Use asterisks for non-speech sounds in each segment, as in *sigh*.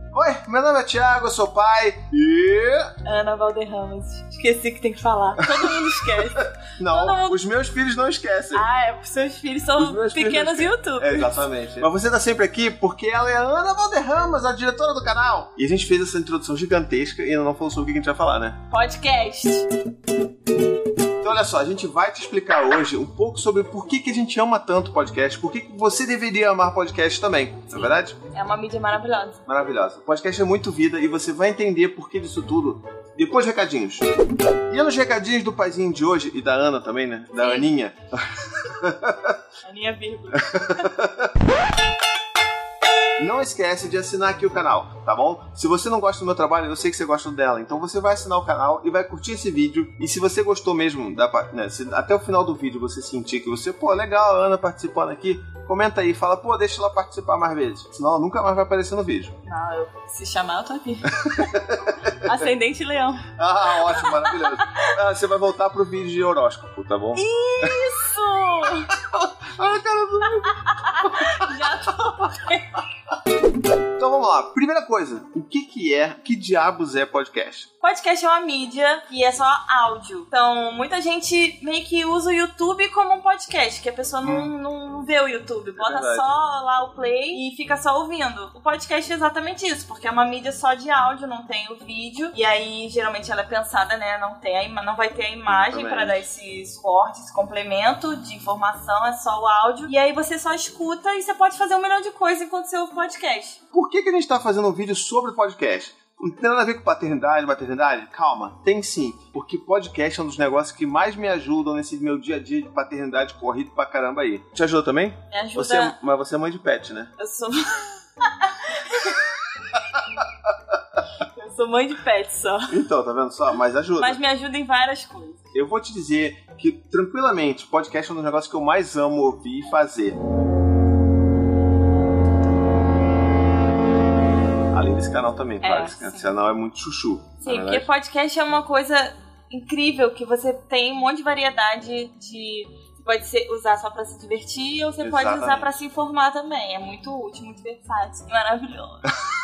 Oi, meu nome é Thiago, eu sou pai e. Ana Valderramas. Esqueci que tem que falar. Todo mundo esquece. *laughs* Não, Todo mundo- os meus filhos não esquecem. Ah, é porque seus filhos Os são filhos pequenos não youtubers. É, exatamente. Mas você tá sempre aqui porque ela é a Ana Valderramas, a diretora do canal. E a gente fez essa introdução gigantesca e ainda não falou sobre o que a gente vai falar, né? Podcast. Então, olha só, a gente vai te explicar hoje um pouco sobre por que, que a gente ama tanto podcast, por que, que você deveria amar podcast também, não é verdade? É uma mídia maravilhosa. Maravilhosa. O podcast é muito vida e você vai entender por que disso tudo depois recadinhos. E nos recadinhos do paizinho de hoje, e da Ana também, né? Da Sim. Aninha. *laughs* A minha vírgula. *laughs* Esquece de assinar aqui o canal, tá bom? Se você não gosta do meu trabalho, eu sei que você gosta dela, então você vai assinar o canal e vai curtir esse vídeo. E se você gostou mesmo, da, né, se até o final do vídeo você sentir que você, pô, legal, a Ana participando aqui, comenta aí, fala, pô, deixa ela participar mais vezes. Senão ela nunca mais vai aparecer no vídeo. Não, eu, se chamar, eu tô aqui. *laughs* Ascendente Leão. *laughs* Ah, ótimo, maravilhoso. Ah, você vai voltar pro vídeo de horóscopo, tá bom? Isso! *laughs* Ah, cara do... Já tô. Então vamos lá. Primeira coisa, o que que é, que diabos é podcast? Podcast é uma mídia e é só áudio. Então, muita gente meio que usa o YouTube como um podcast, que a pessoa não, não vê o YouTube. Bota verdade. só lá o play e fica só ouvindo. O podcast é exatamente isso, porque é uma mídia só de áudio, não tem o vídeo. E aí, geralmente, ela é pensada, né? Não, tem a ima- não vai ter a imagem para dar esse suporte, esse complemento de informação, é só o áudio. E aí você só escuta e você pode fazer um milhão de coisas enquanto você ouve podcast. Por que, que a gente tá fazendo um vídeo sobre podcast? Não tem nada a ver com paternidade, maternidade? Calma, tem sim. Porque podcast é um dos negócios que mais me ajudam nesse meu dia a dia de paternidade corrido pra caramba aí. Te ajuda também? Me ajuda. Você é- mas você é mãe de pet, né? Eu sou. Eu sou mãe de pet só. Então, tá vendo só? Mas ajuda. Mas me ajuda em várias coisas. Eu vou te dizer que, tranquilamente, podcast é um dos negócios que eu mais amo ouvir e fazer. Desse canal também, claro. É, esse sim. canal é muito chuchu. Sim, porque podcast é uma coisa incrível que você tem um monte de variedade de. Você pode ser, usar só pra se divertir ou você pode usar Exatamente. pra se informar também. É muito útil, muito versátil, maravilhoso. *laughs*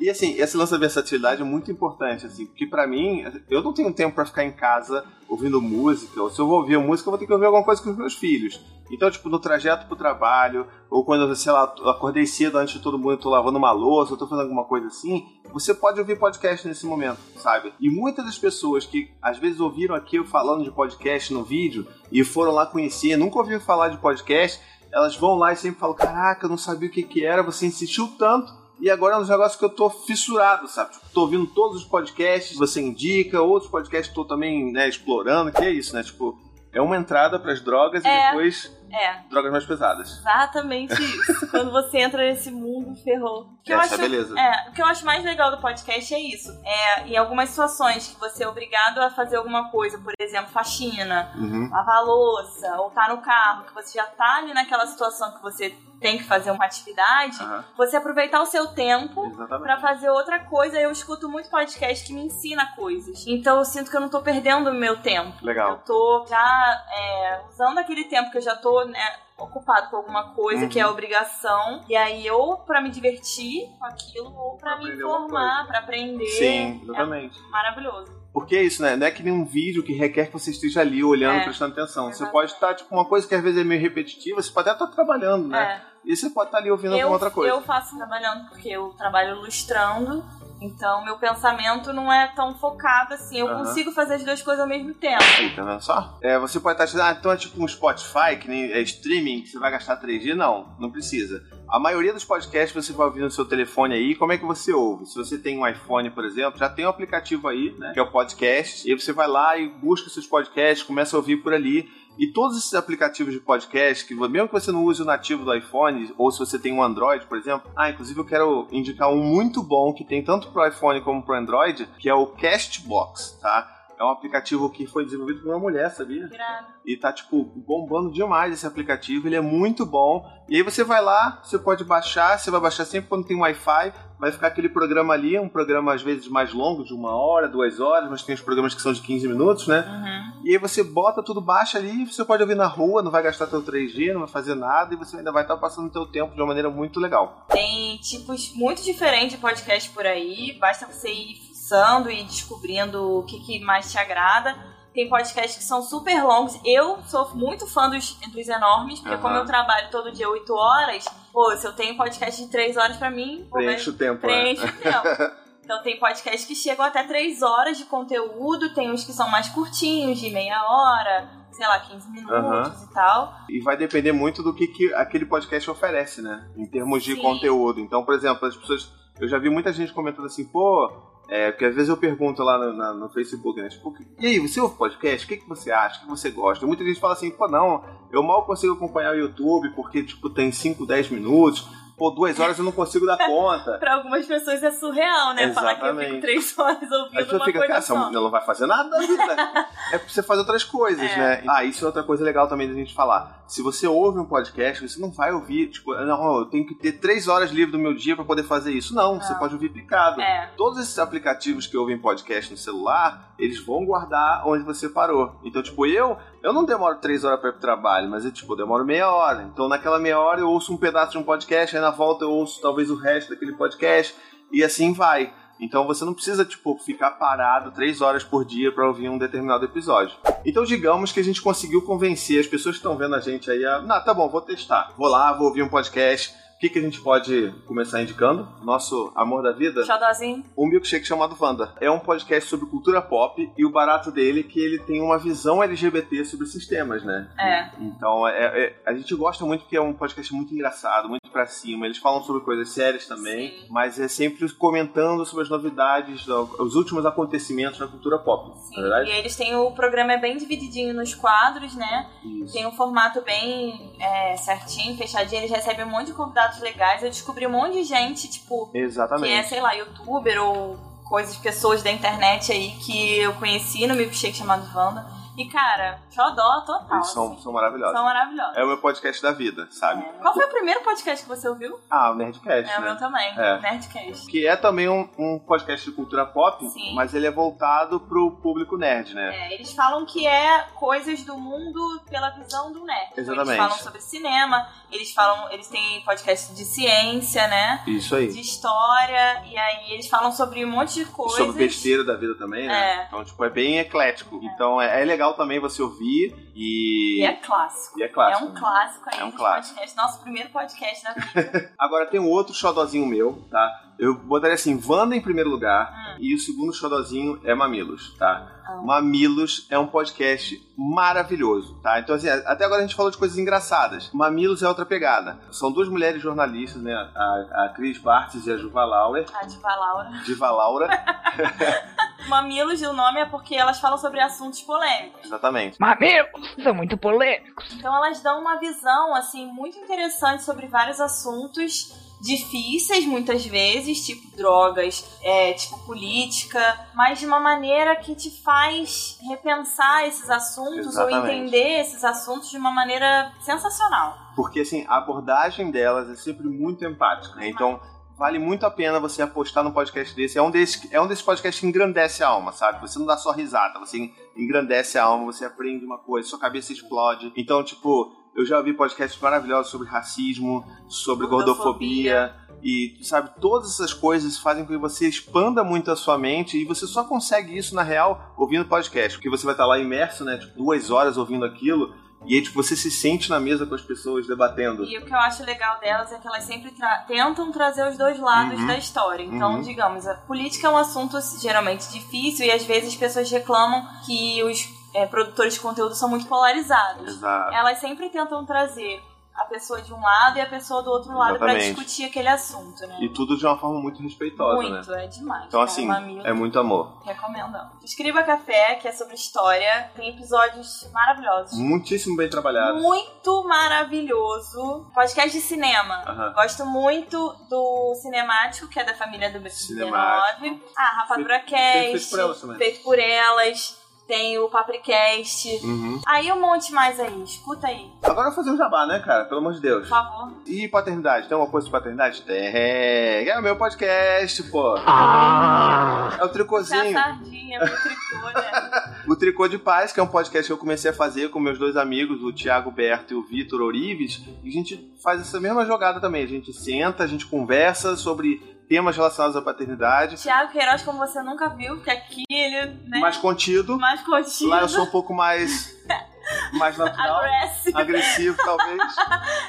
E assim, esse lance da versatilidade é muito importante, assim, porque pra mim, eu não tenho tempo pra ficar em casa ouvindo música, ou se eu vou ouvir música, eu vou ter que ouvir alguma coisa com os meus filhos. Então, tipo, no trajeto pro trabalho, ou quando, sei lá, eu acordei cedo antes de todo mundo, tô lavando uma louça, eu tô fazendo alguma coisa assim, você pode ouvir podcast nesse momento, sabe? E muitas das pessoas que às vezes ouviram aqui eu falando de podcast no vídeo e foram lá conhecer, nunca ouviram falar de podcast, elas vão lá e sempre falam: Caraca, eu não sabia o que, que era, você insistiu tanto. E agora é um dos negócios que eu tô fissurado, sabe? Tipo, tô ouvindo todos os podcasts, você indica, outros podcasts que tô também, né, explorando, que é isso, né? Tipo, é uma entrada pras drogas e É. depois É, drogas mais pesadas. exatamente isso. *laughs* Quando você entra nesse mundo, ferrou. O que eu Essa é acho- a beleza. É, o que eu acho mais legal do podcast é isso. É, em algumas situações que você é obrigado a fazer alguma coisa, por exemplo, faxina, Uhum. lavar louça, ou tá no carro, que você já tá ali naquela situação que você tem que fazer uma atividade, Aham. você aproveitar o seu tempo pra fazer outra coisa. Eu escuto muito podcast que me ensina coisas. Então eu sinto que eu não tô perdendo o meu tempo. Eu Legal. tô já é, usando aquele tempo que eu já tô né, ocupado com alguma coisa Uhum. que é obrigação. E aí, ou pra me divertir com aquilo, ou pra, Pra me informar, pra aprender. Sim, exatamente. É maravilhoso. Porque é isso, né? Não é que nem um vídeo que requer que você esteja ali olhando, É, prestando atenção. Você exatamente. pode estar, tipo, uma coisa que às vezes é meio repetitiva, você pode até estar trabalhando, né? É. E você pode estar ali ouvindo Eu, alguma outra coisa. eu faço trabalhando porque eu trabalho ilustrando. Então, meu pensamento não é tão focado assim. Eu Aham. consigo fazer as duas coisas ao mesmo tempo. Aí, tá vendo só? É, você pode estar dizendo, ah, então é tipo um Spotify, que nem é streaming, que você vai gastar 3G. Não, não precisa. A maioria dos podcasts você vai ouvir no seu telefone aí. Como é que você ouve? Se você tem um iPhone, por exemplo, já tem um aplicativo aí, né? Que é o podcast. E você vai lá e busca seus podcasts, começa a ouvir por ali. E todos esses aplicativos de podcast, que mesmo que você não use o nativo do iPhone, ou se você tem um Android, por exemplo, ah, inclusive eu quero indicar um muito bom que tem tanto pro iPhone como pro Android, que é o Castbox, tá? É um aplicativo que foi desenvolvido por uma mulher, sabia? Irado. E tá, tipo, bombando demais esse aplicativo. Ele é muito bom. E aí você vai lá, você pode baixar, você vai baixar sempre quando tem Wi-Fi. Vai ficar aquele programa ali, um programa às vezes mais longo, de uma hora, duas horas, mas tem os programas que são de 15 minutos, né? Uhum. E aí você bota tudo, baixa ali, você pode ouvir na rua, não vai gastar teu 3G, não vai fazer nada, e você ainda vai estar passando teu tempo de uma maneira muito legal. Tem tipos muito diferentes de podcast por aí. Basta você ir fuçando e descobrindo o que, que mais te agrada. Tem podcasts que são super longos. Eu sou muito fã dos, dos enormes, porque Aham. como eu trabalho todo dia 8 horas, pô, se eu tenho podcast de 3 horas pra mim, Preenche o tempo, né? preenche o tempo. *laughs* Então tem podcasts que chegam até 3 horas de conteúdo, tem uns que são mais curtinhos, de meia hora, sei lá, 15 minutos Aham. e tal. E vai depender muito do que, que aquele podcast oferece, né? Em termos de Sim. conteúdo. Então, por exemplo, as pessoas. Eu já vi muita gente comentando assim, pô. É, porque às vezes eu pergunto lá no, na- no Facebook, né? Tipo, e aí, você ouve podcast? O que, que você acha? O que você gosta? Muita gente fala assim, pô, não, eu mal consigo acompanhar o YouTube porque, tipo, tem 5, 10 minutos. Pô, duas horas eu não consigo dar conta. *laughs* Pra algumas pessoas é surreal, né? Falar que eu Exatamente. fico 3 horas ouvindo pessoa uma fica, coisa cara, só. não vai fazer nada da vida. *laughs* é pra você fazer outras coisas, É. né? Ah, isso é outra coisa legal também da gente falar. Se você ouve um podcast, você não vai ouvir, tipo, não, eu tenho que ter três horas livre do meu dia pra poder fazer isso. Não, você Não. pode ouvir picado. É. Todos esses aplicativos que ouvem podcast no celular, eles vão guardar onde você parou. Então, tipo, eu, eu não demoro três horas pra ir pro trabalho, mas eu, tipo, eu demoro meia hora. Então, naquela meia hora eu ouço um pedaço de um podcast, aí na volta eu ouço talvez o resto daquele podcast, e assim vai. Então você não precisa, tipo, ficar parado três horas por dia pra ouvir um determinado episódio. Então digamos que a gente conseguiu convencer as pessoas que estão vendo a gente aí a. Não, tá bom, vou testar. Vou lá, vou ouvir um podcast. O que, que a gente pode começar indicando? Nosso amor da vida? Xodózinho. um milkshake chamado Wanda. É um podcast sobre cultura pop e o barato dele é que ele tem uma visão LGBT sobre sistemas, né? É. Então, é, é- a gente gosta muito porque é um podcast muito engraçado, muito pra cima. Eles falam sobre coisas sérias também, Sim. mas é sempre comentando sobre as novidades, os últimos acontecimentos na cultura pop. Sim. Na é? E eles têm o programa é bem divididinho nos quadros, né? Isso. Tem um formato bem é, certinho, fechadinho. Eles recebem um monte de convidados legais. Eu descobri um monte de gente, tipo, que é, Exatamente. sei lá, youtuber ou coisas, pessoas da internet aí que eu conheci no milkshake chamado Wanda. E, cara, xodó total. Eles são, assim. são maravilhosos. São maravilhosos. É o meu podcast da vida, sabe? É. Qual foi o primeiro podcast que você ouviu? Ah, o Nerdcast, É o né? meu também, É. Nerdcast. Que é também um, um podcast de cultura pop, Sim. mas ele é voltado pro público nerd, né? É, eles falam que é coisas do mundo pela visão do nerd. Então, Exatamente. Eles falam sobre cinema, eles falam, eles têm podcast de ciência, né? Isso aí. De história, e aí eles falam sobre um monte de coisas. sobre besteira da vida também, né? É. Então, tipo, é bem eclético. Então, é, é legal também você ouvir e... E é clássico. E é clássico, É um né? clássico aí É um clássico. podcasts. Nosso primeiro podcast da vida. *laughs* Agora, tem um outro xodozinho meu, tá? Eu botaria assim, Wanda em primeiro lugar Hum. e o segundo xodozinho é Mamilos, tá? Ah. Mamilos é um podcast maravilhoso, tá? Então, assim, até agora a gente falou de coisas engraçadas. Mamilos é outra pegada. São duas mulheres jornalistas, né? A, a Cris Bartes e a Juva Lauer. A Diva Laura. Diva Laura, *laughs* Mamilos, o nome é porque elas falam sobre assuntos polêmicos. exatamente. Mamilos são muito polêmicos. Então elas dão uma visão assim muito interessante sobre vários assuntos difíceis muitas vezes, tipo drogas, é, tipo política, mas de uma maneira que te faz repensar esses assuntos Exatamente. ou entender esses assuntos de uma maneira sensacional. Porque, assim, a abordagem delas é sempre muito empática, né? Então, vale muito a pena você apostar num podcast desse. É um desses, é um desses podcasts que engrandece a alma, sabe? Você não dá só risada, você engrandece a alma, você aprende uma coisa, sua cabeça explode. Então, tipo, eu já ouvi podcasts maravilhosos sobre racismo, sobre Gordofobia. gordofobia. E, sabe, todas essas coisas fazem com que você expanda muito a sua mente e você só consegue isso, na real, ouvindo podcast. Porque você vai estar lá imerso, né? Tipo, duas horas ouvindo aquilo. E aí, tipo, você se sente na mesa com as pessoas debatendo. E o que eu acho legal delas é que elas sempre tra- tentam trazer os dois lados Uhum. da história. Então, Uhum. digamos, a política é um assunto geralmente difícil e às vezes as pessoas reclamam que os é, produtores de conteúdo são muito polarizados. Exato. Elas sempre tentam trazer a pessoa de um lado e a pessoa do outro lado Exatamente. discutir aquele assunto, né? E tudo de uma forma muito respeitosa, né? muito, é demais. Então, cara. assim, é muito amor. Recomendo. Escreva Café, que é sobre história, tem episódios maravilhosos. Muitíssimo bem trabalhado. Muito maravilhoso. Podcast de cinema. Aham. Gosto muito do Cinemático, que é da família do Cinemático. B9. Ah, Rapadura feito Cast. por elas também. Feito por elas. Tem o Papricast. Uhum. Aí um monte mais aí, escuta aí, Agora eu vou fazer um jabá, né, cara? Pelo amor de Deus. por favor. E paternidade? Tem alguma coisa de paternidade? Tem. É o meu podcast, pô. Ah! É o tricôzinho. sardinha pro tricô, né? *laughs* O Tricô de Paz, que é um podcast que eu comecei a fazer com meus dois amigos, o Thiago Berto e o Vitor Orives, e a gente faz essa mesma jogada também. A gente senta, a gente conversa sobre temas relacionados à paternidade, Tiago Queiroz, como você nunca viu, porque aqui ele, né, mais contido. mais contido, Lá eu sou um pouco mais. *laughs* mais natural. aggressive. agressivo, talvez.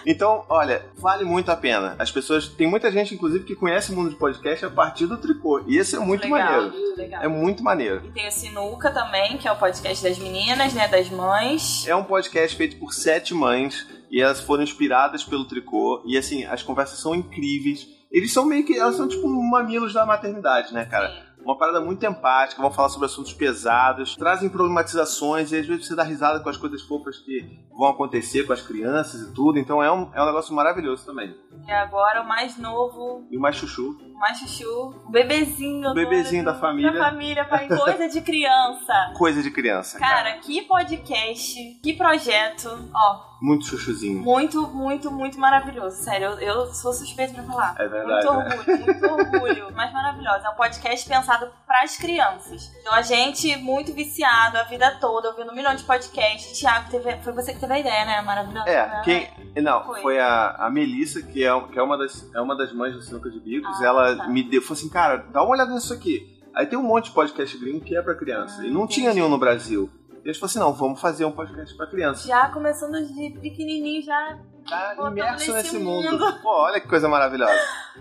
Então, olha, vale muito a pena. As pessoas. Tem muita gente, inclusive, que conhece o mundo de podcast a partir do tricô. E esse é muito legal, maneiro. muito legal. É muito maneiro. E tem o Sinuca também, que é o podcast das meninas, né, das mães. É um podcast feito por sete mães e elas foram inspiradas pelo tricô. E assim, as conversas são incríveis. Eles são meio que. Elas são tipo mamilos da maternidade, né, cara? Uma parada muito empática, vão falar sobre assuntos pesados, trazem problematizações e às vezes você dá risada com as coisas fofas que vão acontecer com as crianças e tudo. Então é um, é um negócio maravilhoso também. E agora o mais novo, E o mais chuchu. o mais chuchu, o bebezinho. O bebezinho do- da família. Da família, pai, coisa de criança. *laughs* Coisa de criança. Cara, que podcast, que projeto. Ó, Muito chuchuzinho. muito, muito, muito maravilhoso. Sério, eu, eu sou suspeita pra falar. É verdade. Muito né? orgulho, muito *laughs* orgulho. Mas maravilhoso. É um podcast pensado pras crianças. Então a gente, muito viciado a vida toda, ouvindo um milhão de podcasts. Tiago, teve, foi você que teve a ideia, né? Maravilhoso. É, quem. Não, Foi. foi a, a Melissa, que é, que é, uma das, é uma das mães do Sinuca de Bicos. Ah, ela tá. me deu, falou assim, cara, dá uma olhada nisso aqui. Aí tem um monte de podcast gringo que é pra criança. Ah, e não entendi. tinha nenhum no Brasil. E eles falaram assim, não, vamos fazer um podcast pra criança. Já começando de pequenininho, já. Tá imerso nesse mundo. mundo. Pô, olha que coisa maravilhosa.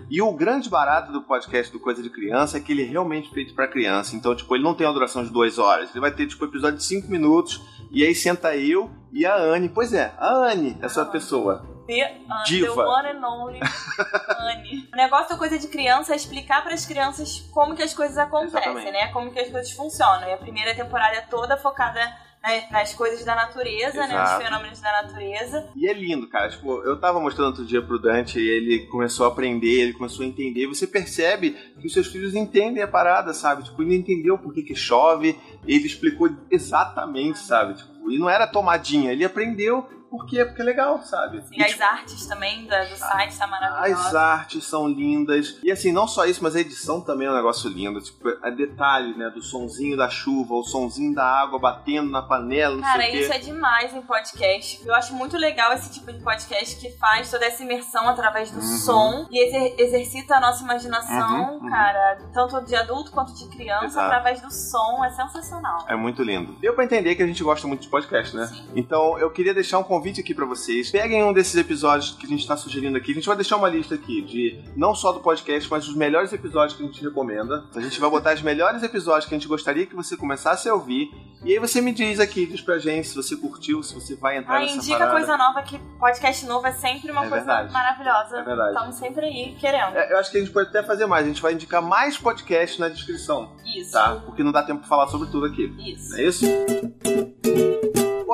E o grande barato do podcast do Coisa de Criança é que ele é realmente feito pra criança. Então, tipo, ele não tem uma duração de duas horas. Ele vai ter, tipo, episódio de cinco minutos. E aí senta eu e a Anne. Pois é, a Anne, essa Ah. pessoa. The, uh, Diva. the one and only Anne. *laughs* O negócio da coisa de criança é explicar para as crianças como que as coisas acontecem, Exatamente. né? Como que as coisas funcionam. E a primeira temporada é toda focada na- nas coisas da natureza, né? Exato. Nos fenômenos da natureza. E é lindo, cara. Tipo, eu tava mostrando outro dia pro Dante e ele começou a aprender, ele começou a entender. Você percebe que os seus filhos entendem a parada, sabe? Tipo, ele entendeu por que, que chove, ele explicou exatamente, sabe? Tipo, e não era tomadinha, ele aprendeu por quê? Porque é legal, sabe? E as artes também da- do site tá As maravilhosa. artes são lindas. E assim, não só isso, mas a edição também é um negócio lindo. Tipo, a detalhe, né? Do sonzinho da chuva, o sonzinho da água batendo na panela, Cara, isso é demais em podcast. Eu acho muito legal esse tipo de podcast que faz toda essa imersão através do Uhum. som e exer- exercita a nossa imaginação, Uhum, uhum. cara, tanto de adulto quanto de criança, Exato. através do som. É sensacional. É muito lindo. Deu pra entender que a gente gosta muito de podcast, né? Sim. Então eu queria deixar um convite aqui pra vocês. Peguem um desses episódios que a gente tá sugerindo aqui. A gente vai deixar uma lista aqui de não só do podcast, mas dos melhores episódios que a gente recomenda. A gente vai botar os melhores episódios que a gente gostaria que você começasse a ouvir. E aí você me diz aqui, diz pra gente se você curtiu, se você vai entrar Ah, nessa indica parada. coisa nova, que podcast novo é sempre uma É coisa verdade. maravilhosa. É verdade. Estamos sempre aí querendo. É, eu acho que a gente pode até fazer mais. A gente vai indicar mais podcasts na descrição, Isso. tá? Porque não dá tempo pra falar sobre tudo aqui. Isso. Não é isso?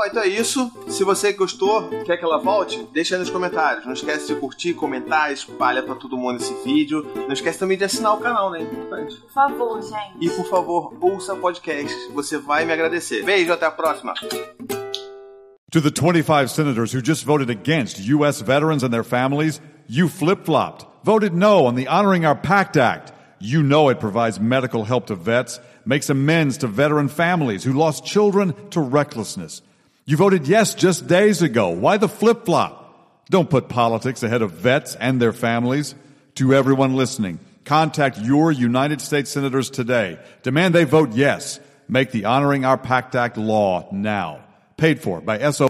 Bom, então é isso. Se você gostou, quer que ela volte, deixa aí nos comentários. Não esquece de curtir, comentar, espalha pra todo mundo esse vídeo. Não esquece também de assinar o canal, né? Importante. Por favor, gente. E por favor, ouça podcast. Você vai me agradecer. Beijo, até a próxima. To the 25 senators who just voted against U.S. veterans and their families, you flip flopped, voted no on the Honoring Our Pact Act. You know it provides medical help to vets, makes amends to veteran families who lost children to recklessness. You voted yes just days ago. Why the flip flop? Don't put politics ahead of vets and their families. To everyone listening, contact your United States senators today. Demand they vote yes. Make the Honoring Our Pact Act law now. Paid for by SO.